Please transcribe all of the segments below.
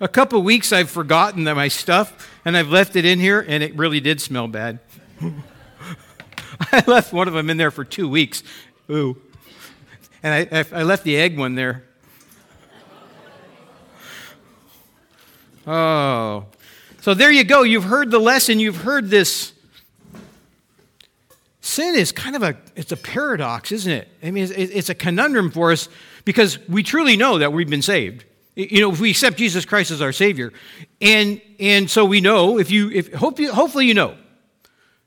a couple weeks I've forgotten that my stuff and I've left it in here and it really did smell bad. I left one of them in there for two weeks. Ooh. And I, I left the egg one there. Oh. So there you go. You've heard the lesson. You've heard this. Sin is kind of a it's a paradox, isn't it? I mean, it's, it's a conundrum for us because we truly know that we've been saved. You know, if we accept Jesus Christ as our Savior, and and so we know if you if hope you, hopefully you know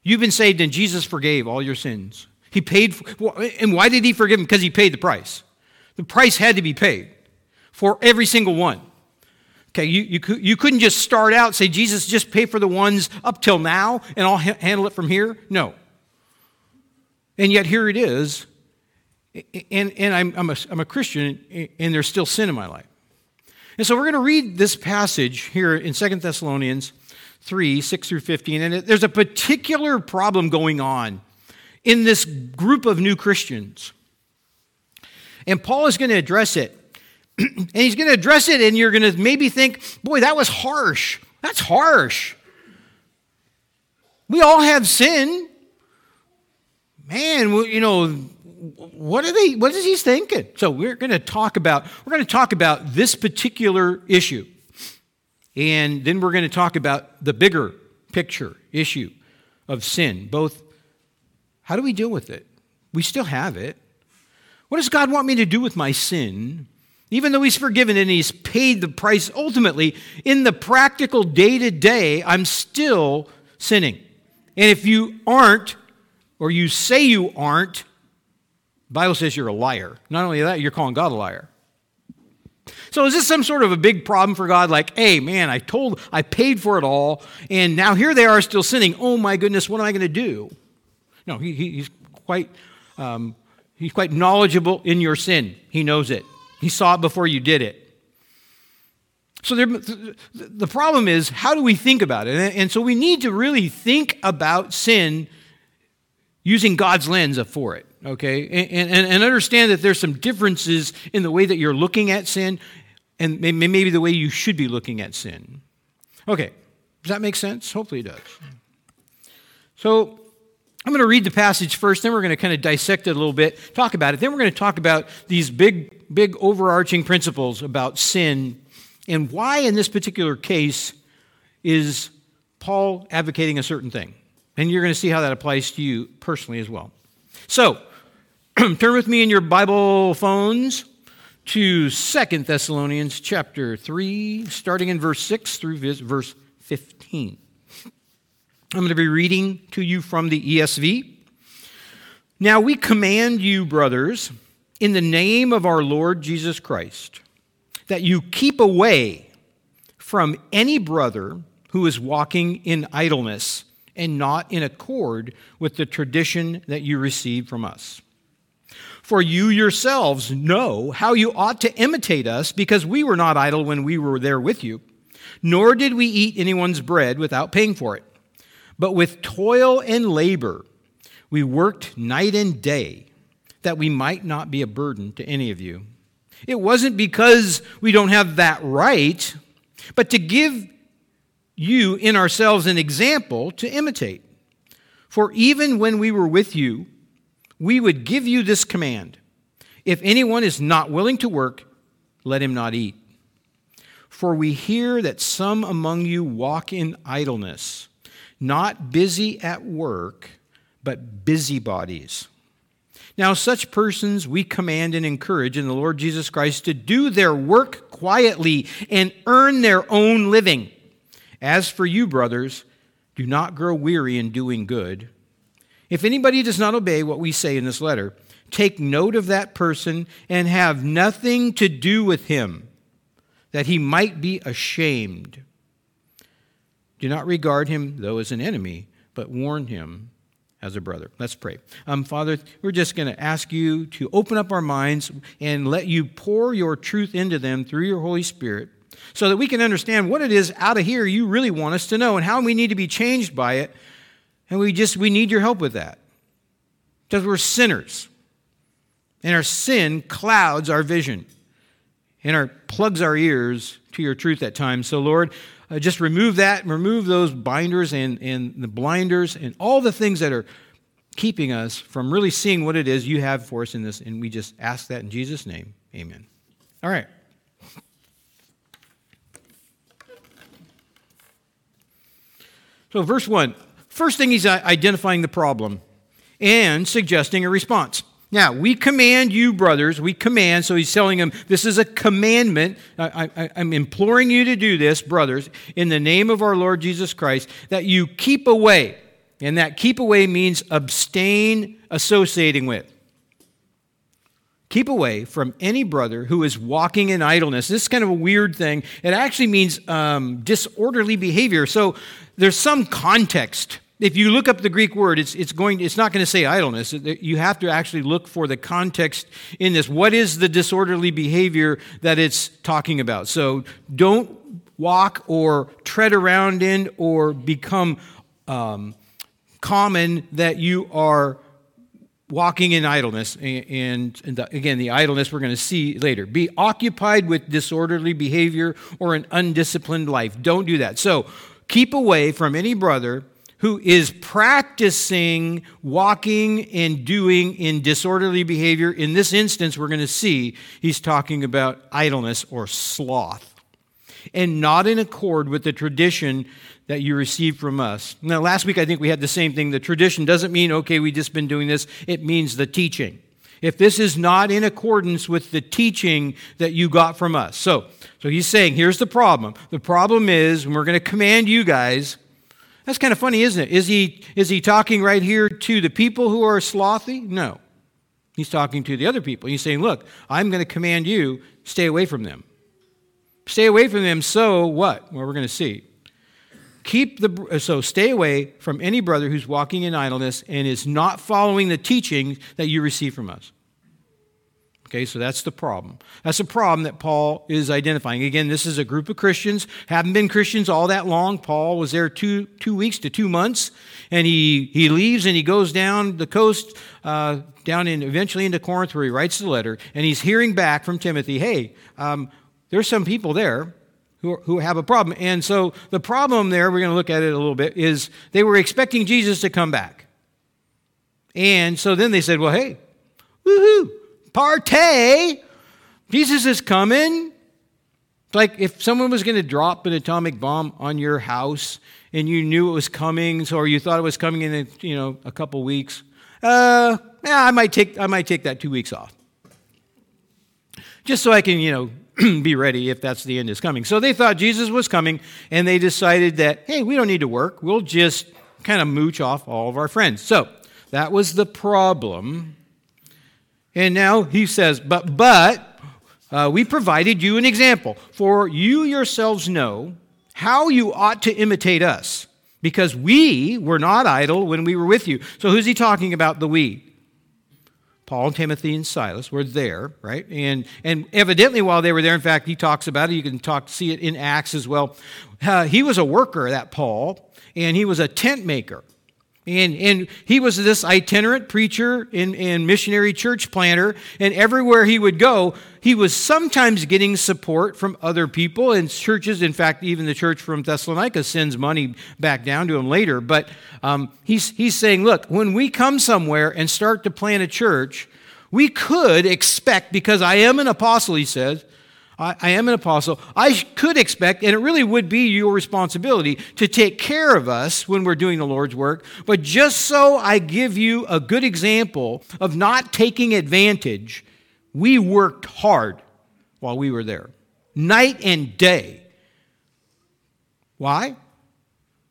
you've been saved and Jesus forgave all your sins. He paid, for, and why did He forgive them? Because He paid the price. The price had to be paid for every single one. Okay, you, you, you couldn't just start out say, Jesus, just pay for the ones up till now and I'll ha- handle it from here. No. And yet here it is. And, and I'm, I'm, a, I'm a Christian and there's still sin in my life. And so we're going to read this passage here in Second Thessalonians 3 6 through 15. And there's a particular problem going on in this group of new Christians. And Paul is going to address it. and he's going to address it, and you're going to maybe think, boy, that was harsh. That's harsh. We all have sin. Man, you know, what are they what is he thinking? So we're going to talk about we're going to talk about this particular issue. And then we're going to talk about the bigger picture issue of sin, both how do we deal with it? We still have it. What does God want me to do with my sin? Even though He's forgiven and He's paid the price ultimately, in the practical day to day, I'm still sinning. And if you aren't, or you say you aren't, Bible says you're a liar. Not only that, you're calling God a liar. So is this some sort of a big problem for God? Like, hey, man, I told, I paid for it all, and now here they are still sinning. Oh my goodness, what am I going to do? No, he, he's quite, um, he's quite knowledgeable in your sin. He knows it. He saw it before you did it. So there, the problem is, how do we think about it? And so we need to really think about sin using God's lens for it, okay? And, and, and understand that there's some differences in the way that you're looking at sin and maybe the way you should be looking at sin. Okay, does that make sense? Hopefully it does. So I'm going to read the passage first, then we're going to kind of dissect it a little bit, talk about it. Then we're going to talk about these big big overarching principles about sin and why, in this particular case, is Paul advocating a certain thing. And you're going to see how that applies to you personally as well. So, turn with me in your Bible phones to Second Thessalonians chapter 3, starting in verse 6 through verse 15. I'm going to be reading to you from the ESV. Now we command you, brothers, in the name of our Lord Jesus Christ that you keep away from any brother who is walking in idleness and not in accord with the tradition that you received from us. For you yourselves know how you ought to imitate us, because we were not idle when we were there with you, nor did we eat anyone's bread without paying for it. But with toil and labor, we worked night and day that we might not be a burden to any of you. It wasn't because we don't have that right, but to give you in ourselves an example to imitate. For even when we were with you, we would give you this command If anyone is not willing to work, let him not eat. For we hear that some among you walk in idleness, not busy at work, but busybodies. Now, such persons we command and encourage in the Lord Jesus Christ to do their work quietly and earn their own living. As for you, brothers, do not grow weary in doing good. If anybody does not obey what we say in this letter, take note of that person and have nothing to do with him, that he might be ashamed. Do not regard him, though, as an enemy, but warn him as a brother. Let's pray. Um, Father, we're just going to ask you to open up our minds and let you pour your truth into them through your Holy Spirit so that we can understand what it is out of here you really want us to know and how we need to be changed by it. And we just, we need your help with that. Because we're sinners. And our sin clouds our vision. and our plugs our ears to your truth at times. So, Lord, uh, just remove that, remove those binders and, and the blinders and all the things that are keeping us from really seeing what it is you have for us in this. And we just ask that in Jesus' name. Amen. All right. So, verse 1 first thing he's identifying the problem and suggesting a response. Now, we command you, brothers, we command, so he's telling them this is a commandment. I, am imploring you to do this, brothers, in the name of our Lord Jesus Christ, that you keep away. And that keep away means abstain associating with. Keep away from any brother who is walking in idleness. This is kind of a weird thing. It actually means um, disorderly behavior. So there's some context if you look up the Greek word, it's, it's, going, it's not going to say idleness. You have to actually look for the context in this. What is the disorderly behavior that it's talking about? So don't walk or tread around in or become um, common that you are walking in idleness. And, and the, again, the idleness we're going to see later. Be occupied with disorderly behavior or an undisciplined life. Don't do that. So keep away from any brother who is practicing walking and doing in disorderly behavior. In this instance, we're going to see he's talking about idleness or sloth, and not in accord with the tradition that you received from us. Now, last week I think we had the same thing. The tradition doesn't mean, okay, we've just been doing this, it means the teaching. If this is not in accordance with the teaching that you got from us. So, so he's saying, here's the problem. The problem is, and we're going to command you guys that's kind of funny, isn't it? Is he, is he talking right here to the people who are slothy? No. He's talking to the other people. He's saying, Look, I'm going to command you, stay away from them. Stay away from them, so what? Well, we're going to see. Keep the so stay away from any brother who's walking in idleness and is not following the teaching that you receive from us. Okay, so that's the problem. That's a problem that Paul is identifying. Again, this is a group of Christians, haven't been Christians all that long. Paul was there two, two weeks to two months, and he, he leaves and he goes down the coast, uh, down in eventually into Corinth, where he writes the letter, and he's hearing back from Timothy, hey, um, there's some people there who, who have a problem. And so the problem there, we're going to look at it a little bit, is they were expecting Jesus to come back. And so then they said, well, hey, woohoo partay. Jesus is coming. It's like if someone was going to drop an atomic bomb on your house and you knew it was coming, or you thought it was coming in, a, you know, a couple weeks. Uh, yeah, I might take I might take that two weeks off, just so I can, you know, be ready if that's the end is coming. So they thought Jesus was coming, and they decided that hey, we don't need to work. We'll just kind of mooch off all of our friends. So that was the problem and now he says, but, but uh, we provided you an example, for you yourselves know how you ought to imitate us, because we were not idle when we were with you. So who's he talking about, the we? Paul, Timothy, and Silas were there, right? And, and evidently, while they were there, in fact, he talks about it. You can talk, see it in Acts as well. Uh, he was a worker, that Paul, and he was a tent maker. And, and he was this itinerant preacher and, and missionary church planter, and everywhere he would go, he was sometimes getting support from other people and churches. In fact, even the church from Thessalonica sends money back down to him later. But um, he's, he's saying, look, when we come somewhere and start to plant a church, we could expect, because I am an apostle, he says, I, I am an apostle. I could expect, and it really would be your responsibility, to take care of us when we're doing the Lord's work. But just so I give you a good example of not taking advantage, we worked hard while we were there, night and day. Why?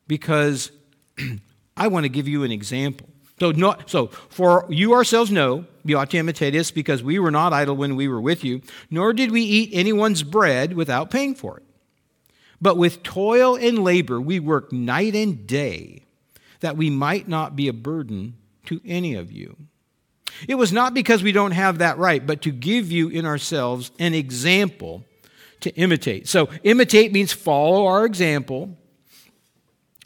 Because I want to give you an example. So, so for you ourselves know, you ought to imitate us because we were not idle when we were with you, nor did we eat anyone's bread without paying for it. But with toil and labor we worked night and day that we might not be a burden to any of you. It was not because we don't have that right, but to give you in ourselves an example to imitate. So, imitate means follow our example.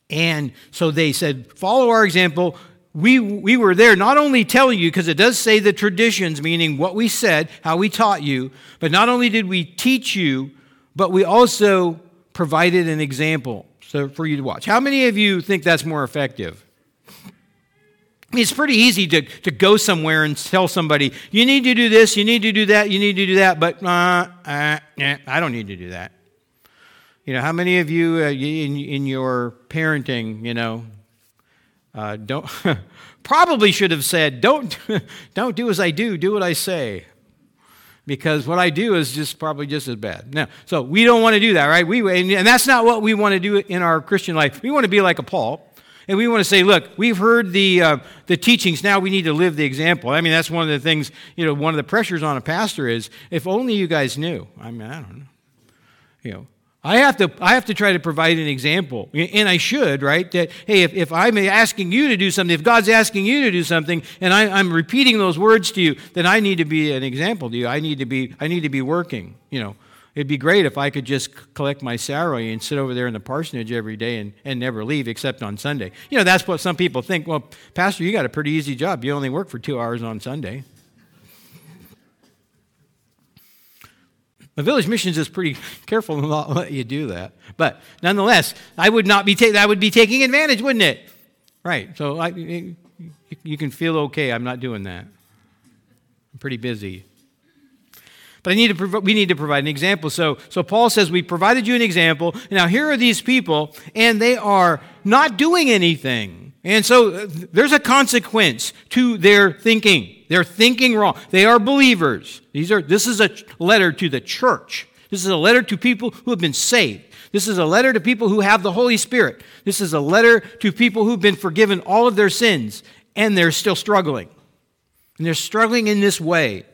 And so they said, follow our example we, we were there not only telling you, because it does say the traditions, meaning what we said, how we taught you, but not only did we teach you, but we also provided an example so for you to watch. How many of you think that's more effective? It's pretty easy to, to go somewhere and tell somebody, you need to do this, you need to do that, you need to do that, but uh, uh, I don't need to do that. You know, how many of you uh, in, in your parenting, you know, uh, don't probably should have said, don't, don't do as I do, do what I say. Because what I do is just probably just as bad. Now, so we don't want to do that, right? We, and that's not what we want to do in our Christian life. We want to be like a Paul. And we want to say, look, we've heard the, uh, the teachings, now we need to live the example. I mean, that's one of the things, you know, one of the pressures on a pastor is if only you guys knew. I mean, I don't know. You know, I have to, I have to try to provide an example, and I should, right? That, hey, if, if I'm asking you to do something, if God's asking you to do something, and I, I'm repeating those words to you, then I need to be an example to you. I need to be, I need to be working, you know. It'd be great if I could just collect my salary and sit over there in the parsonage every day and, and never leave except on Sunday. You know, that's what some people think. Well, Pastor, you got a pretty easy job. You only work for two hours on Sunday. The village missions is pretty careful to not let you do that. But nonetheless, I would not be ta- that would be taking advantage, wouldn't it? Right. So I, you can feel okay. I'm not doing that. I'm pretty busy. But I need to prov- we need to provide an example. So, so Paul says, We provided you an example. Now, here are these people, and they are not doing anything. And so uh, there's a consequence to their thinking. They're thinking wrong. They are believers. These are, this is a letter to the church. This is a letter to people who have been saved. This is a letter to people who have the Holy Spirit. This is a letter to people who've been forgiven all of their sins, and they're still struggling. And they're struggling in this way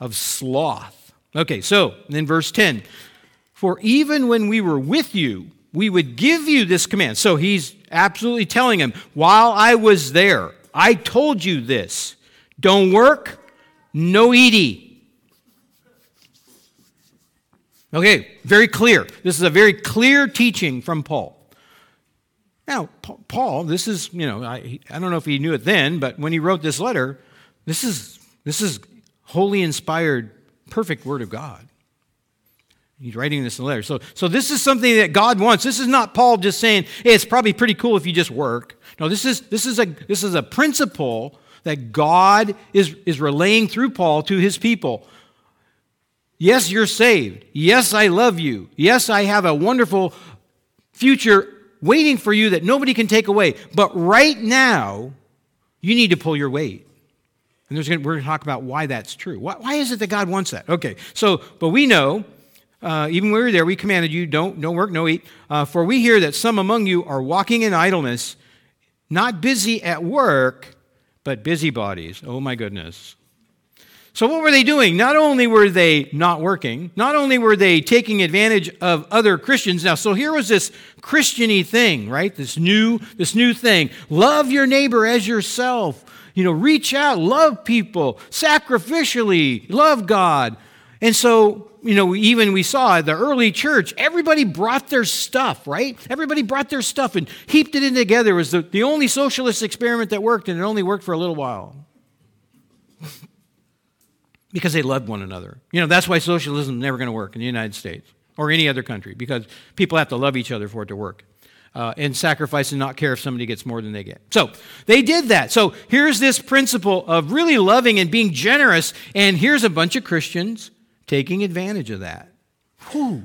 of sloth. Okay, so in verse 10 For even when we were with you, we would give you this command. So he's absolutely telling him, While I was there, I told you this. Don't work, no eating. Okay, very clear. This is a very clear teaching from Paul. Now, Paul, this is, you know, I, I don't know if he knew it then, but when he wrote this letter, this is, this is wholly inspired, perfect word of God. He's writing this in letter. So, so this is something that God wants. This is not Paul just saying, hey, it's probably pretty cool if you just work. No, this is, this is, a, this is a principle that God is, is relaying through Paul to his people. Yes, you're saved. Yes, I love you. Yes, I have a wonderful future waiting for you that nobody can take away. But right now, you need to pull your weight. And gonna, we're going to talk about why that's true. Why, why, is it that God wants that? Okay, so, but we know, uh, even when we were there, we commanded you, don't, don't work, no eat. Uh, for we hear that some among you are walking in idleness, not busy at work, but busybodies. Oh my goodness. So, what were they doing? Not only were they not working, not only were they taking advantage of other Christians. Now, so here was this Christiany thing, right? This new, this new thing. Love your neighbor as yourself. You know, reach out, love people, sacrificially, love God. And so, you know, even we saw the early church, everybody brought their stuff, right? Everybody brought their stuff and heaped it in together. It was the, the only socialist experiment that worked, and it only worked for a little while. because they loved one another. You know, that's why socialism is never going to work in the United States or any other country, because people have to love each other for it to work. Uh, and sacrifice and not care if somebody gets more than they get. So they did that. So here's this principle of really loving and being generous, and here's a bunch of Christians taking advantage of that. Whew.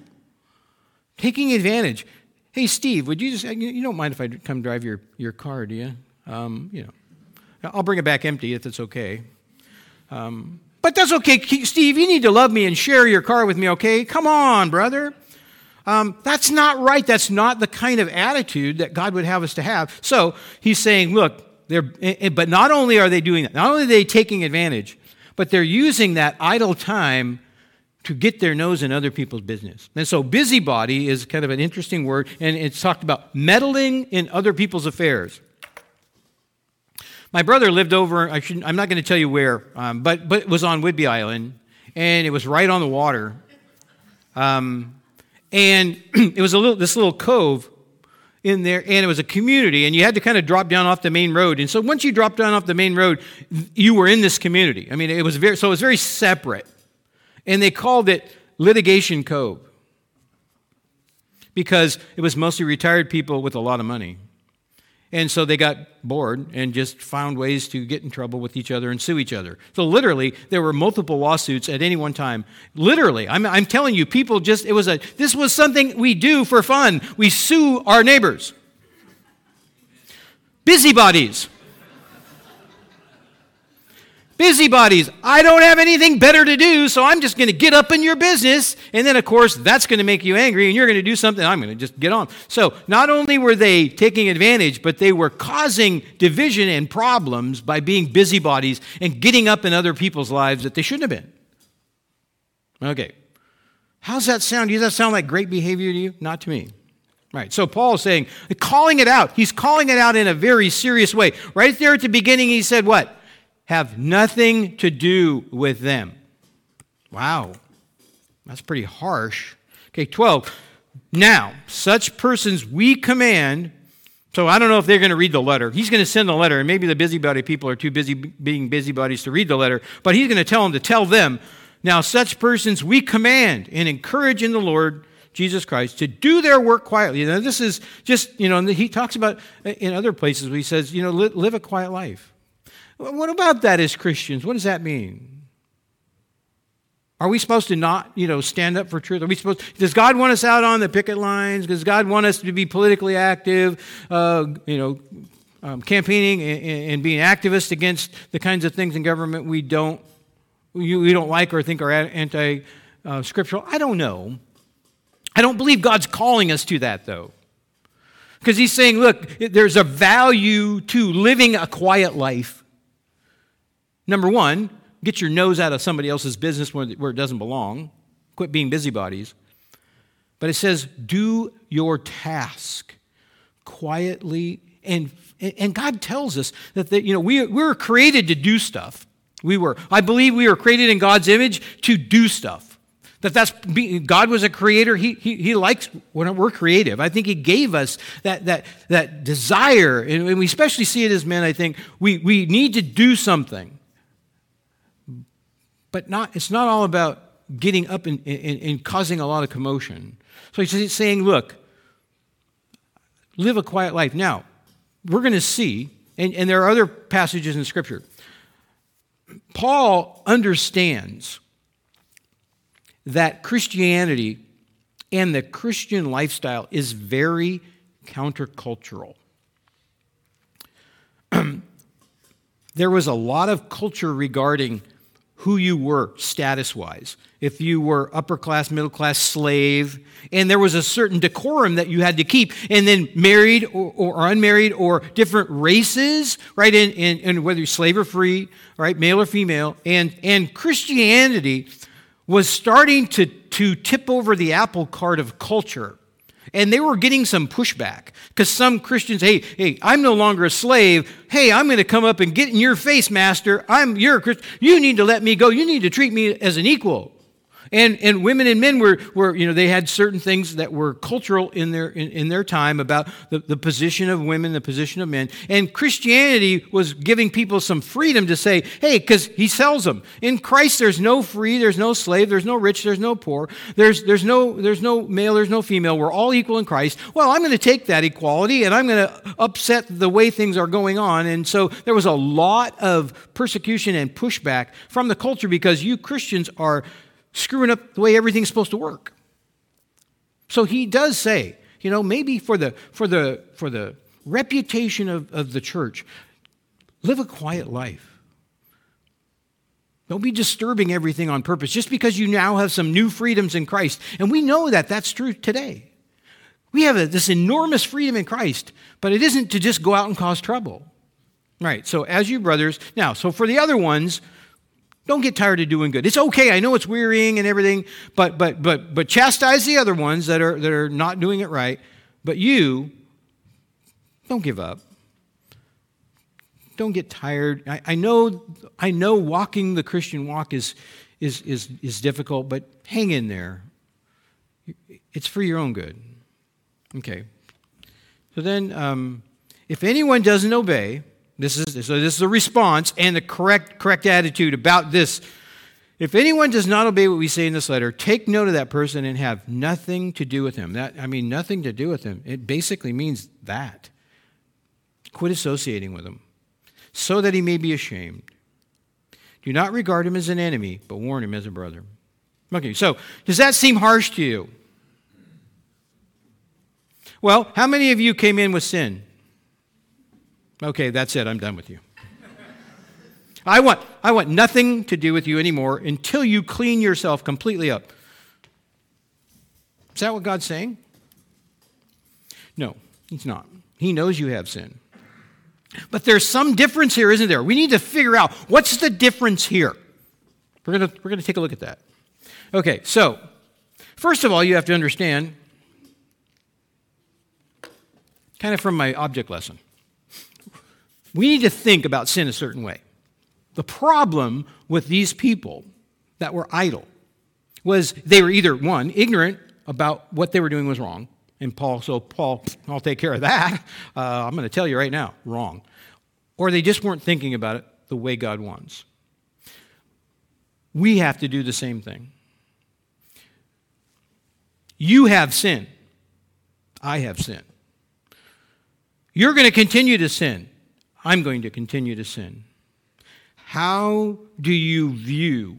Taking advantage. Hey, Steve, would you just, you don't mind if I come drive your, your car, do you? Um, you know, I'll bring it back empty if it's okay. Um, but that's okay, Steve. You need to love me and share your car with me, okay? Come on, brother. Um, that's not right. That's not the kind of attitude that God would have us to have. So he's saying, look, they're, eh, eh, but not only are they doing that, not only are they taking advantage, but they're using that idle time to get their nose in other people's business. And so, busybody is kind of an interesting word, and it's talked about meddling in other people's affairs. My brother lived over, I am not going to tell you where, um, but, but it was on Whidbey Island, and it was right on the water. Um, and it was a little, this little cove, in there, and it was a community, and you had to kind of drop down off the main road. And so once you dropped down off the main road, you were in this community. I mean, it was very so it was very separate, and they called it Litigation Cove because it was mostly retired people with a lot of money. And so they got bored and just found ways to get in trouble with each other and sue each other. So literally, there were multiple lawsuits at any one time. Literally, I'm, I'm telling you, people just, it was a, this was something we do for fun. We sue our neighbors. Busybodies. Busybodies. I don't have anything better to do, so I'm just going to get up in your business. And then, of course, that's going to make you angry, and you're going to do something. I'm going to just get on. So, not only were they taking advantage, but they were causing division and problems by being busybodies and getting up in other people's lives that they shouldn't have been. Okay. How's that sound? Does that sound like great behavior to you? Not to me. Right. So Paul is saying, calling it out. He's calling it out in a very serious way. Right there at the beginning, he said, What? Have nothing to do with them. Wow, that's pretty harsh. Okay, 12. Now, such persons we command. So I don't know if they're going to read the letter. He's going to send the letter, and maybe the busybody people are too busy being busybodies to read the letter, but he's going to tell them to tell them. Now, such persons we command and encourage in the Lord Jesus Christ to do their work quietly. Know, this is just, you know, he talks about uh, in other places where he says, you know, live a quiet life. What about that as Christians? What does that mean? Are we supposed to not, you know, stand up for truth? Are we supposed? Does God want us out on the picket lines? Does God want us to be politically active? Uh, you know, um, campaigning and, and, being activists against the kinds of things in government we don't we, don't like or think are anti-scriptural. I don't know. I don't believe God's calling us to that though. Because he's saying, look, there's a value to living a quiet life. Number one, get your nose out of somebody else's business where it doesn't belong. Quit being busybodies. But it says, do your task quietly. And, and God tells us that, that you know, we, we were created to do stuff. We were. I believe we were created in God's image to do stuff. That that's God was a creator. He, he, he likes when we're creative. I think He gave us that, that, that desire. And we especially see it as men, I think. We, we need to do something. But not, it's not all about getting up and, and, and causing a lot of commotion. So he's saying, look, live a quiet life. Now, we're going to see, and, and there are other passages in Scripture. Paul understands that Christianity and the Christian lifestyle is very countercultural. there was a lot of culture regarding who you were status wise. If you were upper class, middle class, slave, and there was a certain decorum that you had to keep, and then married or, or unmarried or different races, right? And, and, and whether you're slave or free, right? Male or female. And, and Christianity was starting to, to tip over the apple cart of culture and they were getting some pushback because some Christians, hey, hey, I'm no longer a slave. Hey, I'm going to come up and get in your face, master. I'm you're a Christian. You need to let me go. You need to treat me as an equal. And, and women and men were, were, you know, they had certain things that were cultural in their, in, in their time about the, the position of women, the position of men. And Christianity was giving people some freedom to say, hey, because he sells them. In Christ, there's no free, there's no slave, there's no rich, there's no poor, there's, there's, no, there's no male, there's no female. We're all equal in Christ. Well, I'm going to take that equality and I'm going to upset the way things are going on. And so there was a lot of persecution and pushback from the culture because you Christians are screwing up the way everything's supposed to work. So he does say, you know, maybe for the, for the, for the reputation of, of the church, live a quiet life. Don't be disturbing everything on purpose just because you now have some new freedoms in Christ. And we know that that's true today. We have a, this enormous freedom in Christ, but it isn't to just go out and cause trouble. Right. So, as you brothers, now, so for the other ones, don't get tired of doing good. It's okay. I know it's wearying and everything, but but but but chastise the other ones that are that are not doing it right. But you don't give up. Don't get tired. I, I know I know walking the Christian walk is is is is difficult, but hang in there. It's for your own good. Okay. So then, um, if anyone doesn't obey, this is so this is a response and the correct correct attitude about this. If anyone does not obey what we say in this letter, take note of that person and have nothing to do with him. That I mean nothing to do with him. It basically means that. Quit associating with him, so that he may be ashamed. Do not regard him as an enemy, but warn him as a brother. Okay, so does that seem harsh to you? Well, how many of you came in with sin? Okay, that's it. I'm done with you. I want, I want nothing to do with you anymore until you clean yourself completely up. Is that what God's saying? No, He's not. He knows you have sin. But there's some difference here, isn't there? We need to figure out what's the difference here. We're going we're to take a look at that. Okay, so first of all, you have to understand, kind of from my object lesson, we need to think about sin a certain way. The problem with these people that were idle was they were either, one, ignorant about what they were doing was wrong, and Paul, so Paul, I'll take care of that. Uh, I'm going to tell you right now, wrong. Or they just weren't thinking about it the way God wants. We have to do the same thing. You have sin. I have sin. You're going to continue to sin. I'm going to continue to sin. How do you view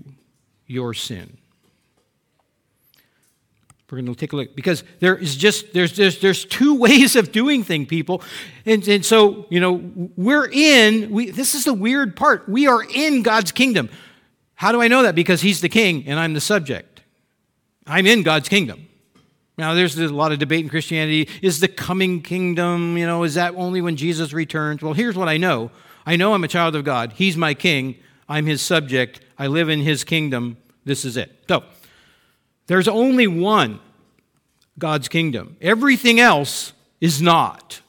your sin? We're going to take a look because there is just there's there's, there's two ways of doing thing, people, and, and so you know we're in. We, this is the weird part. We are in God's kingdom. How do I know that? Because He's the king and I'm the subject. I'm in God's kingdom. Now, there's a lot of debate in Christianity. Is the coming kingdom, you know, is that only when Jesus returns? Well, here's what I know I know I'm a child of God. He's my king. I'm his subject. I live in his kingdom. This is it. So, there's only one God's kingdom. Everything else is not.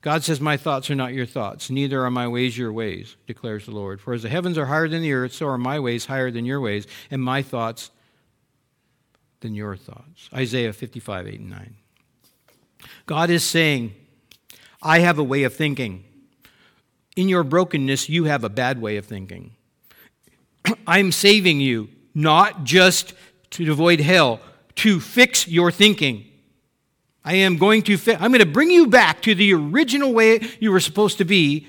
God says, My thoughts are not your thoughts, neither are my ways your ways, declares the Lord. For as the heavens are higher than the earth, so are my ways higher than your ways, and my thoughts than your thoughts. Isaiah 55, 8 and 9. God is saying, I have a way of thinking. In your brokenness, you have a bad way of thinking. I'm saving you, not just to avoid hell, to fix your thinking. I am going to fi- I'm going to bring you back to the original way you were supposed to be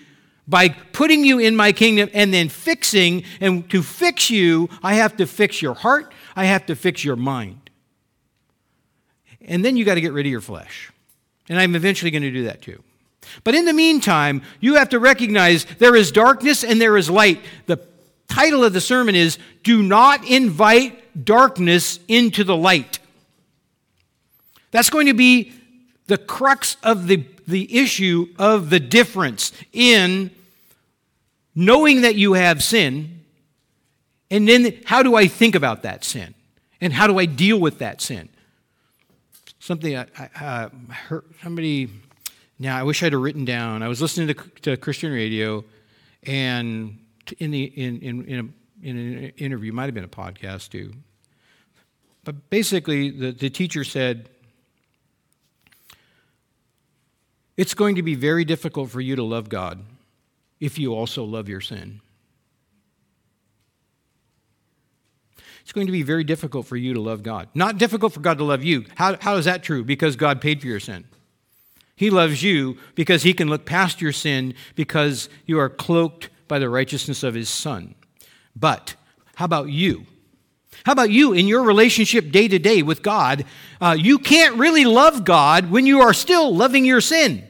by putting you in my kingdom and then fixing and to fix you, I have to fix your heart, I have to fix your mind. And then you got to get rid of your flesh. And I'm eventually going to do that too. But in the meantime, you have to recognize there is darkness and there is light. The title of the sermon is Do Not Invite Darkness into the Light. That's going to be the crux of the, the issue of the difference in knowing that you have sin, and then how do I think about that sin? And how do I deal with that sin? Something I, I uh, heard somebody now, I wish I'd have written down. I was listening to, to Christian radio, and in, the, in, in, in, a, in an interview, might have been a podcast too. But basically, the, the teacher said, It's going to be very difficult for you to love God if you also love your sin. It's going to be very difficult for you to love God. Not difficult for God to love you. How, how is that true? Because God paid for your sin. He loves you because he can look past your sin because you are cloaked by the righteousness of his son. But how about you? How about you in your relationship day to day with God? Uh, you can't really love God when you are still loving your sin.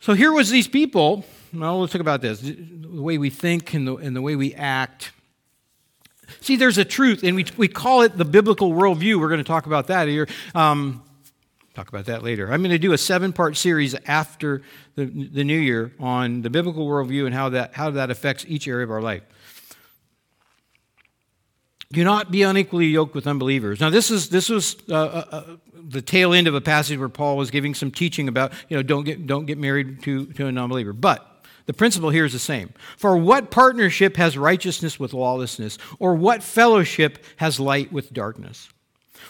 So here was these people. Well, let's talk about this the way we think and the, and the way we act. See, there's a truth, and we, we call it the biblical worldview. We're going to talk about that here. Um, Talk about that later. I'm going to do a seven part series after the, the new year on the biblical worldview and how that, how that affects each area of our life. Do not be unequally yoked with unbelievers. Now, this is this was uh, uh, uh, the tail end of a passage where Paul was giving some teaching about you know don't get don't get married to to a non-believer. But the principle here is the same. For what partnership has righteousness with lawlessness, or what fellowship has light with darkness?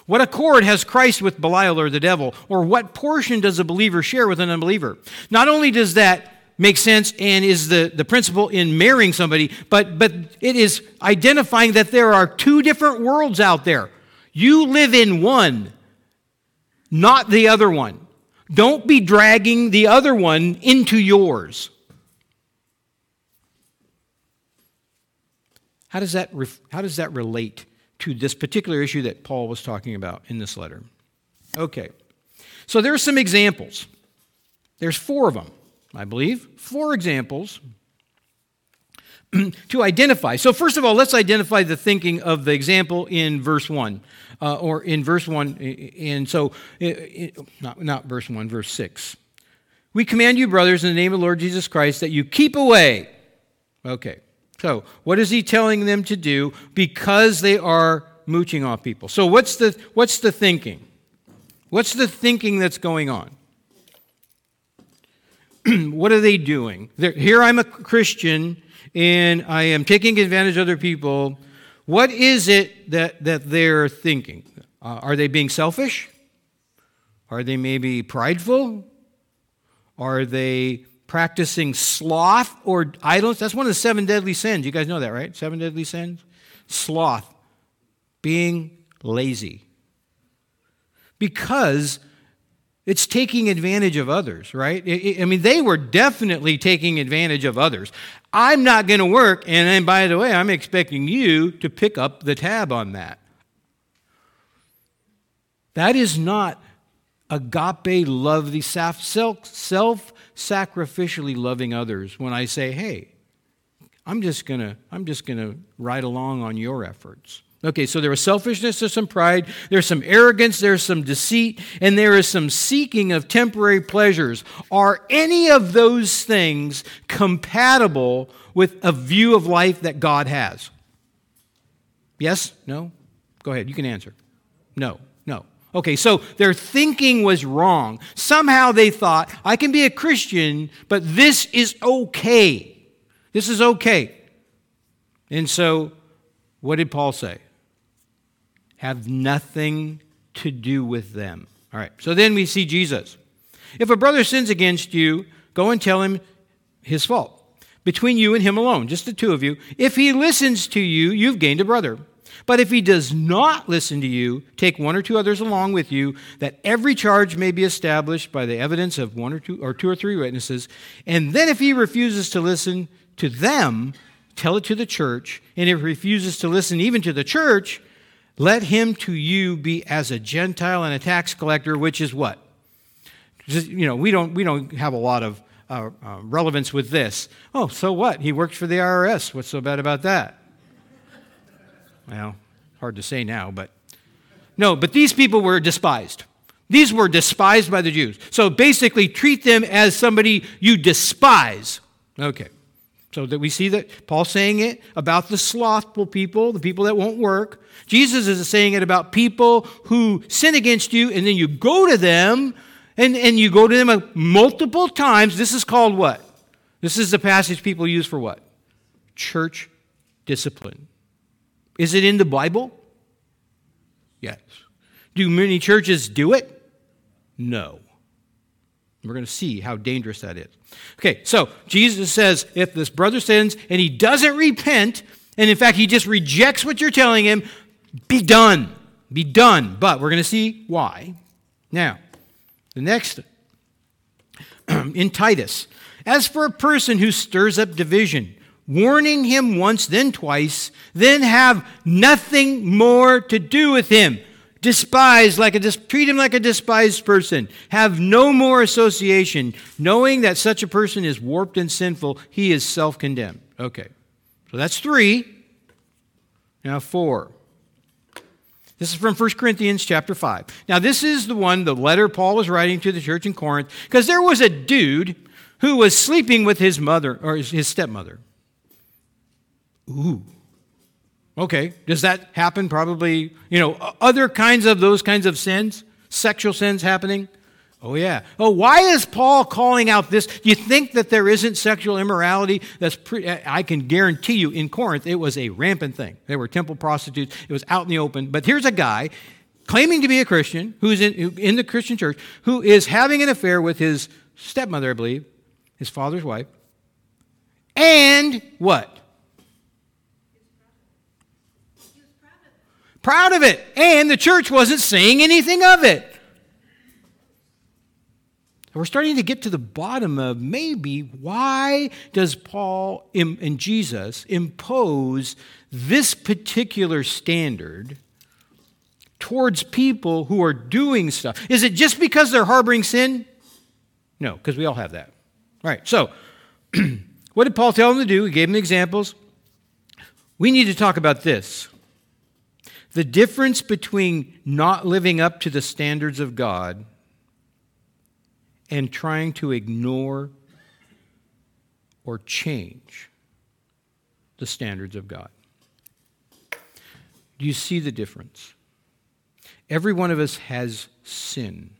What accord has Christ with Belial or the devil? Or what portion does a believer share with an unbeliever? Not only does that make sense and is the, the principle in marrying somebody, but, but it is identifying that there are two different worlds out there. You live in one, not the other one. Don't be dragging the other one into yours. How does that, how does that relate to this particular issue that Paul was talking about in this letter? Okay, so there are some examples. There's four of them, I believe. Four examples to identify. So, first of all, let's identify the thinking of the example in verse 1, uh, or in verse 1. And so, not, not verse 1, verse 6. We command you, brothers, in the name of the Lord Jesus Christ, that you keep away. Okay. So, what is he telling them to do because they are mooching off people? So, what's the, what's the thinking? What's the thinking that's going on? what are they doing? They're, here I'm a Christian and I am taking advantage of other people. What is it that, that they're thinking? Uh, are they being selfish? Are they maybe prideful? Are they practicing sloth or idleness. That's one of the seven deadly sins. You guys know that, right? Seven deadly sins? Sloth, being lazy. Because it's taking advantage of others, right? I mean, they were definitely taking advantage of others. I'm not going to work, and then by the way, I'm expecting you to pick up the tab on that. That is not agape love, the self sacrificially loving others when I say, hey, I'm just gonna, I'm just gonna ride along on your efforts. Okay, so there was selfishness, there's some pride, there's some arrogance, there's some deceit, and there is some seeking of temporary pleasures. Are any of those things compatible with a view of life that God has? Yes? No? Go ahead, you can answer. No. Okay, so their thinking was wrong. Somehow they thought, I can be a Christian, but this is okay. This is okay. And so, what did Paul say? Have nothing to do with them. All right, so then we see Jesus. If a brother sins against you, go and tell him his fault. Between you and him alone, just the two of you. If he listens to you, you've gained a brother. But if he does not listen to you, take one or two others along with you, that every charge may be established by the evidence of one or two or two or three witnesses. And then if he refuses to listen to them, tell it to the church. And if he refuses to listen even to the church, let him to you be as a Gentile and a tax collector, which is what? Just, you know, we don't, we don't have a lot of uh, uh, relevance with this. Oh, so what? He works for the IRS. What's so bad about that? Well, hard to say now, but no, but these people were despised. These were despised by the Jews. So basically, treat them as somebody you despise. Okay. So that we see that Paul's saying it about the slothful people, the people that won't work. Jesus is saying it about people who sin against you, and then you go to them, and, and you go to them multiple times. This is called what? This is the passage people use for what? Church discipline. Is it in the Bible? Yes. Do many churches do it? No. We're going to see how dangerous that is. Okay, so Jesus says if this brother sins and he doesn't repent, and in fact he just rejects what you're telling him, be done. Be done. But we're going to see why. Now, the next in Titus. As for a person who stirs up division, warning him once, then twice, then have nothing more to do with him. Despise like a treat him like a despised person. Have no more association, knowing that such a person is warped and sinful. He is self-condemned. Okay, so that's three. Now four. This is from 1 Corinthians chapter 5. Now, this is the one, the letter Paul was writing to the church in Corinth, because there was a dude who was sleeping with his mother, or his stepmother. Ooh. Okay. Does that happen? Probably, you know, other kinds of those kinds of sins, sexual sins happening? Oh, yeah. Oh, why is Paul calling out this? You think that there isn't sexual immorality? That's I can guarantee you in Corinth, it was a rampant thing. There were temple prostitutes, it was out in the open. But here's a guy claiming to be a Christian, who's in, in the Christian church, who is having an affair with his stepmother, I believe, his father's wife, and what? Proud of it. And the church wasn't saying anything of it. We're starting to get to the bottom of maybe why does Paul and Jesus impose this particular standard towards people who are doing stuff? Is it just because they're harboring sin? No, because we all have that. All right, so what did Paul tell them to do? He gave them examples. We need to talk about this. The difference between not living up to the standards of God and trying to ignore or change the standards of God. Do you see the difference? Every one of us has sin.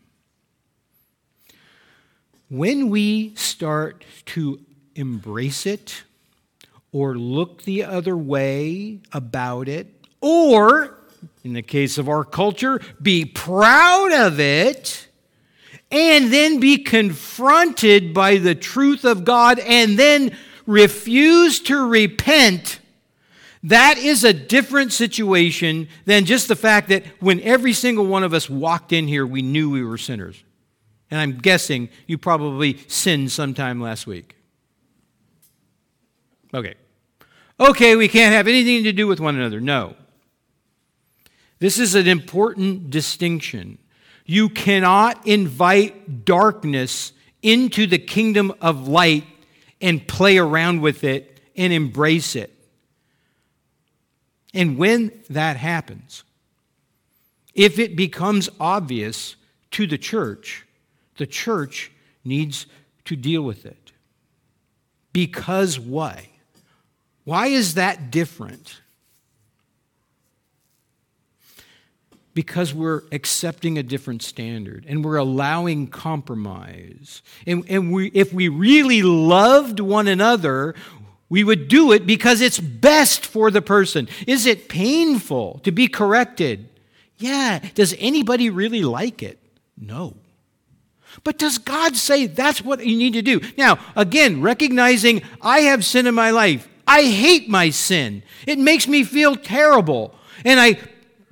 When we start to embrace it or look the other way about it, or in the case of our culture, be proud of it, and then be confronted by the truth of God and then refuse to repent, that is a different situation than just the fact that when every single one of us walked in here, we knew we were sinners. And I'm guessing you probably sinned sometime last week. Okay. Okay, we can't have anything to do with one another. No. This is an important distinction. You cannot invite darkness into the kingdom of light and play around with it and embrace it. And when that happens, if it becomes obvious to the church, the church needs to deal with it. Because why? Why is that different? Because we're accepting a different standard and we're allowing compromise. And, and we, if we really loved one another, we would do it because it's best for the person. Is it painful to be corrected? Yeah. Does anybody really like it? No. But does God say that's what you need to do? Now, again, recognizing I have sin in my life. I hate my sin. It makes me feel terrible. And I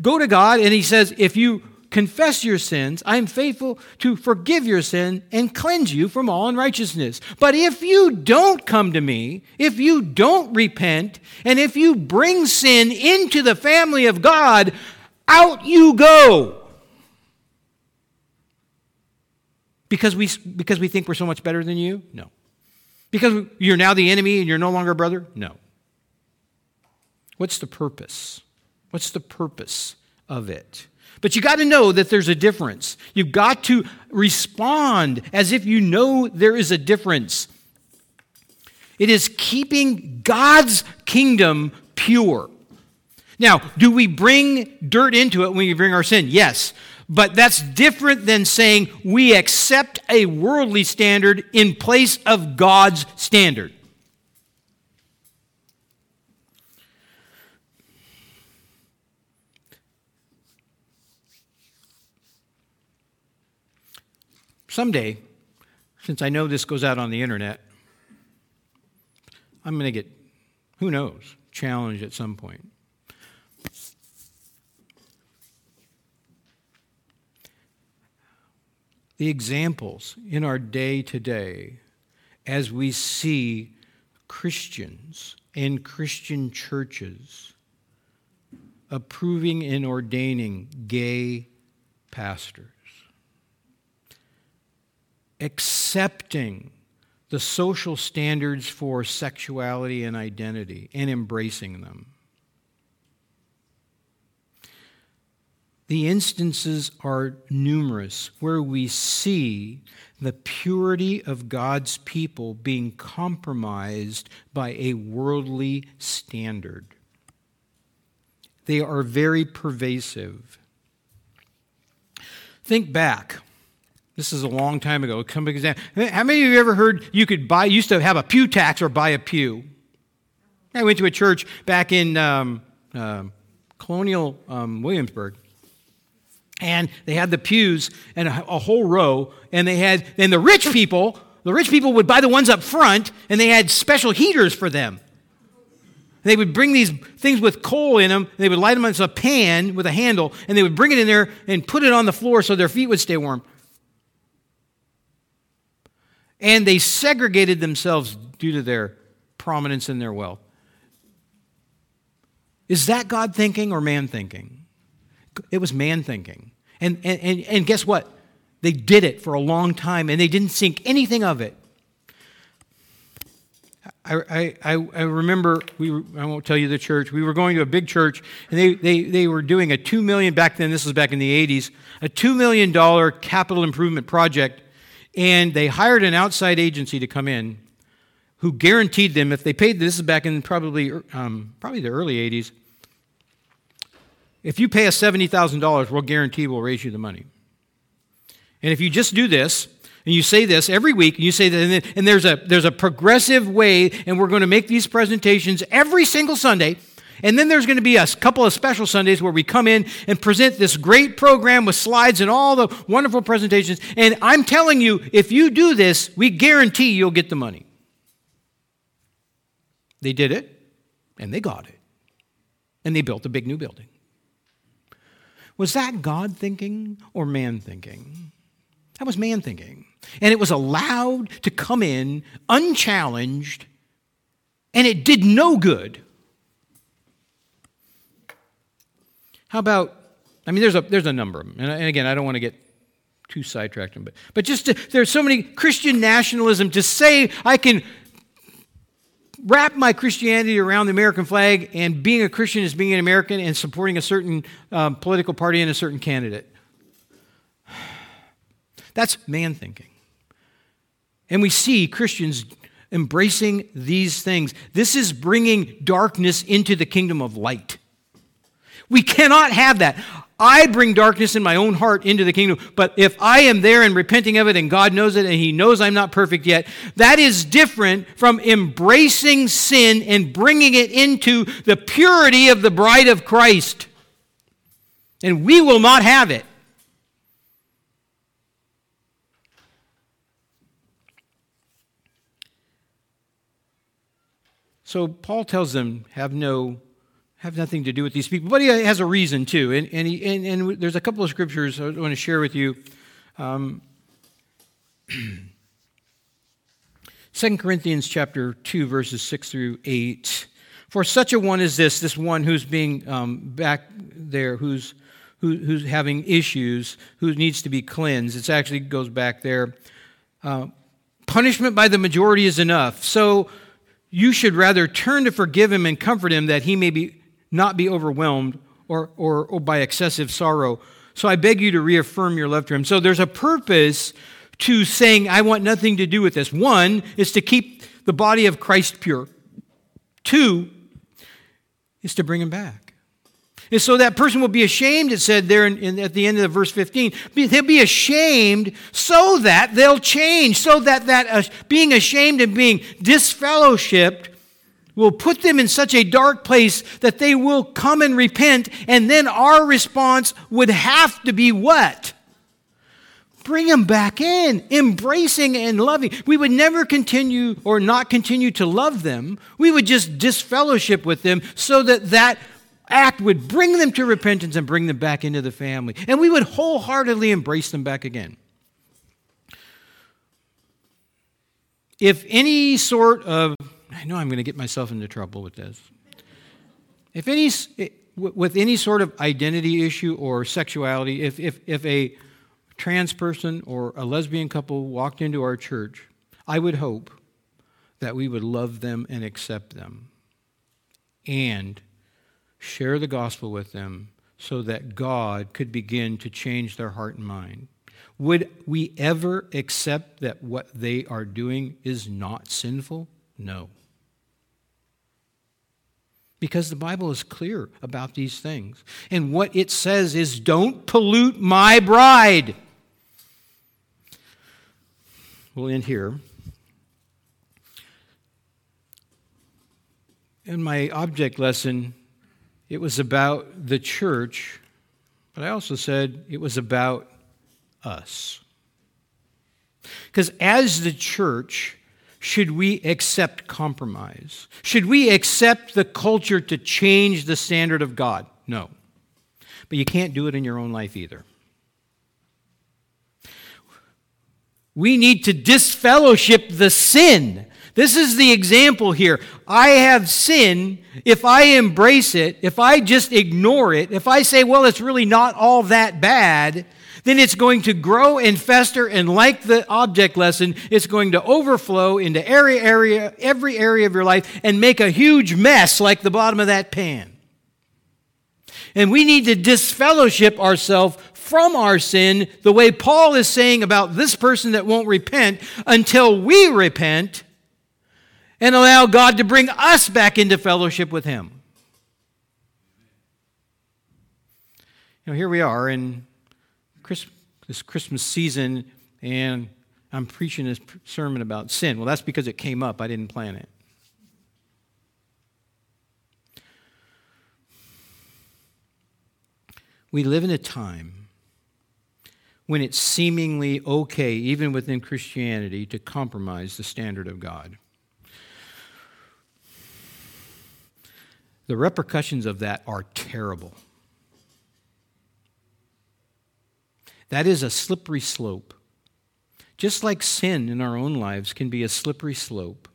go to God and He says, if you confess your sins, I am faithful to forgive your sin and cleanse you from all unrighteousness. But if you don't come to me, if you don't repent, and if you bring sin into the family of God, out you go. Because we, because we think we're so much better than you? No. Because you're now the enemy and you're no longer a brother? No. What's the purpose? What's the purpose of it? But you got to know that there's a difference. You've got to respond as if you know there is a difference. It is keeping God's kingdom pure. Now, do we bring dirt into it when we bring our sin? Yes. But that's different than saying we accept a worldly standard in place of God's standard. Someday, since I know this goes out on the internet, I'm going to get, who knows, challenged at some point. The examples in our day to day as we see Christians and Christian churches approving and ordaining gay pastors accepting the social standards for sexuality and identity and embracing them. The instances are numerous where we see the purity of God's people being compromised by a worldly standard. They are very pervasive. Think back this is a long time ago. Come exam. How many of you ever heard you could buy, used to have a pew tax or buy a pew? I went to a church back in um, uh, colonial um, Williamsburg. And they had the pews and a, a whole row, and they had, and the rich people, the rich people would buy the ones up front, and they had special heaters for them. They would bring these things with coal in them, they would light them on a pan with a handle, and they would bring it in there and put it on the floor so their feet would stay warm. And they segregated themselves due to their prominence and their wealth. Is that God thinking or man thinking? It was man thinking. And, and, and guess what? They did it for a long time and they didn't think anything of it. I, I, I remember, we were, I won't tell you the church, we were going to a big church, and they, they, they were doing a 2 million, back then, this was back in the 80s, a $2 million capital improvement project, and they hired an outside agency to come in who guaranteed them, if they paid, this is back in probably, um, probably the early 80s, if you pay us $70,000, we'll guarantee we'll raise you the money. And if you just do this, and you say this every week, and you say that, and there's a, there's a progressive way, and we're going to make these presentations every single Sunday. And then there's going to be a couple of special Sundays where we come in and present this great program with slides and all the wonderful presentations. And I'm telling you, if you do this, we guarantee you'll get the money. They did it, and they got it. And they built a big new building. Was that God thinking or man thinking? That was man thinking. And it was allowed to come in unchallenged, and it did no good. How about, I mean, there's a, there's a number of them. And, and again, I don't want to get too sidetracked, but, but just to, there's so many Christian nationalism to say I can wrap my Christianity around the American flag and being a Christian is being an American and supporting a certain um, political party and a certain candidate. That's man thinking. And we see Christians embracing these things. This is bringing darkness into the kingdom of light. We cannot have that. I bring darkness in my own heart into the kingdom. But if I am there and repenting of it and God knows it and He knows I'm not perfect yet, that is different from embracing sin and bringing it into the purity of the bride of Christ. And we will not have it. So Paul tells them, have no have nothing to do with these people. But he has a reason too. And, and, he, and, and there's a couple of scriptures I want to share with you. Um, 2 Corinthians chapter 2, verses 6 through 8. For such a one as this, this one who's being um, back there, who's, who, who's having issues, who needs to be cleansed, it actually goes back there. Uh, punishment by the majority is enough. So you should rather turn to forgive him and comfort him that he may be not be overwhelmed or, or, or by excessive sorrow. So I beg you to reaffirm your love to him. So there's a purpose to saying, I want nothing to do with this. One is to keep the body of Christ pure, two is to bring him back. And so that person will be ashamed, it said there in, in, at the end of the verse 15. They'll be ashamed so that they'll change, so that, that uh, being ashamed and being disfellowshipped will put them in such a dark place that they will come and repent, and then our response would have to be what? Bring them back in, embracing and loving. We would never continue or not continue to love them. We would just disfellowship with them so that that act would bring them to repentance and bring them back into the family. And we would wholeheartedly embrace them back again. If any sort of I know I'm going to get myself into trouble with this. If any, with any sort of identity issue or sexuality, if, if, if a trans person or a lesbian couple walked into our church, I would hope that we would love them and accept them and share the gospel with them so that God could begin to change their heart and mind. Would we ever accept that what they are doing is not sinful? No because the Bible is clear about these things. And what it says is don't pollute my bride. We'll end here. In my object lesson, it was about the church But I also said it was about us. Because as the church, should we accept compromise? Should we accept the culture to change the standard of God? No. But you can't do it in your own life either. We need to disfellowship the sin. This is the example here. I have sin. If I embrace it, if I just ignore it, if I say, well, it's really not all that bad, then it's going to grow and fester and like the object lesson it's going to overflow into every area every area of your life and make a huge mess like the bottom of that pan. And we need to disfellowship ourselves from our sin the way paul is saying about this person that won't repent until we repent and allow god to bring us back into fellowship with him. You know here we are in this Christmas season, and I'm preaching this sermon about sin. Well, that's because it came up. I didn't plan it. We live in a time when it's seemingly okay, even within Christianity, to compromise the standard of God. The repercussions of that are terrible. That is a slippery slope. Just like sin in our own lives can be a slippery slope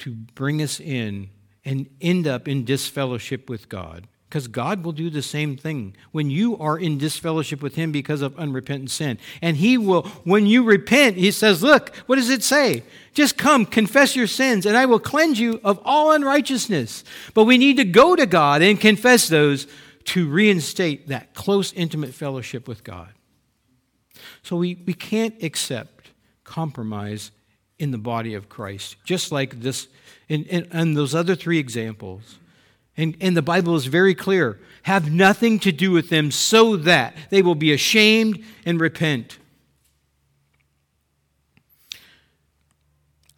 to bring us in and end up in disfellowship with God. Because God will do the same thing when you are in disfellowship with Him because of unrepentant sin. And He will, when you repent, He says, Look, what does it say? Just come, confess your sins, and I will cleanse you of all unrighteousness. But we need to go to God and confess those to reinstate that close, intimate fellowship with God. So we, we can't accept compromise in the body of Christ, just like this and, and, and those other three examples. And, and the Bible is very clear have nothing to do with them so that they will be ashamed and repent.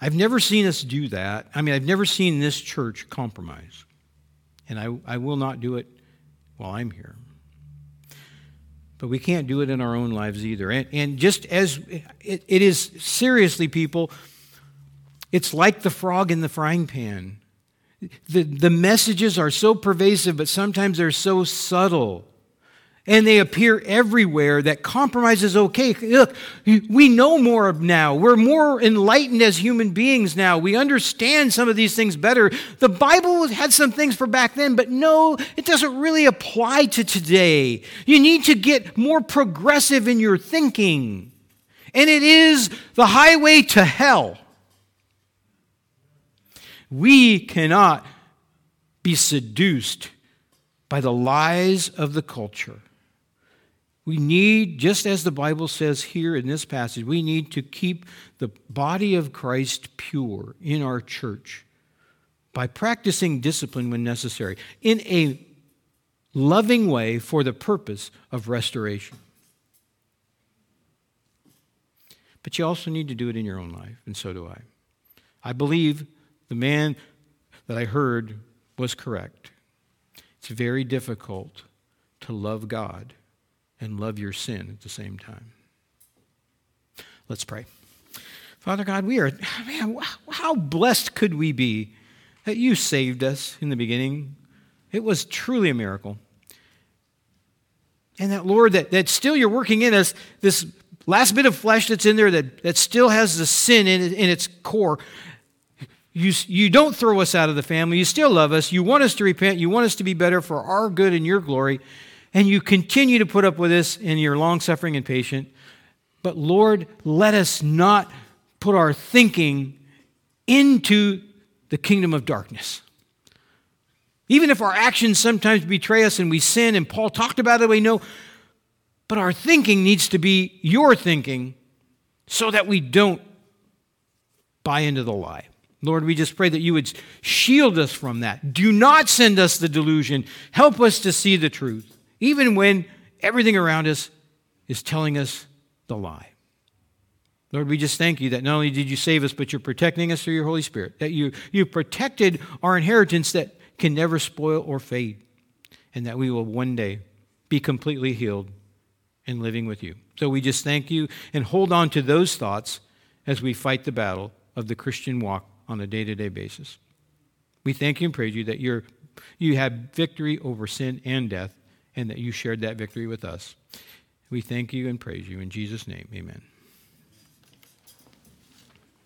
I've never seen us do that. I mean, I've never seen this church compromise. And I, I will not do it while I'm here. But we can't do it in our own lives either. And, and just as it, it is seriously, people, it's like the frog in the frying pan. The, the messages are so pervasive, but sometimes they're so subtle and they appear everywhere that compromise is okay. Look, we know more now. We're more enlightened as human beings now. We understand some of these things better. The Bible had some things for back then, but no, it doesn't really apply to today. You need to get more progressive in your thinking. And it is the highway to hell. We cannot be seduced by the lies of the culture. We need, just as the Bible says here in this passage, we need to keep the body of Christ pure in our church by practicing discipline when necessary in a loving way for the purpose of restoration. But you also need to do it in your own life, and so do I. I believe the man that I heard was correct. It's very difficult to love God and love your sin at the same time. Let's pray. Father God, we are, man, how blessed could we be that you saved us in the beginning? It was truly a miracle. And that, Lord, that, that still you're working in us, this last bit of flesh that's in there that, that still has the sin in, in its core. You, you don't throw us out of the family. You still love us. You want us to repent. You want us to be better for our good and your glory and you continue to put up with this in your long suffering and patient. But Lord, let us not put our thinking into the kingdom of darkness. Even if our actions sometimes betray us and we sin, and Paul talked about it, we know, but our thinking needs to be your thinking so that we don't buy into the lie. Lord, we just pray that you would shield us from that. Do not send us the delusion. Help us to see the truth even when everything around us is telling us the lie. Lord, we just thank you that not only did you save us, but you're protecting us through your Holy Spirit, that you, you protected our inheritance that can never spoil or fade, and that we will one day be completely healed and living with you. So we just thank you and hold on to those thoughts as we fight the battle of the Christian walk on a day to day basis. We thank you and praise you that you're, you have victory over sin and death and that you shared that victory with us. We thank you and praise you in Jesus' name. Amen.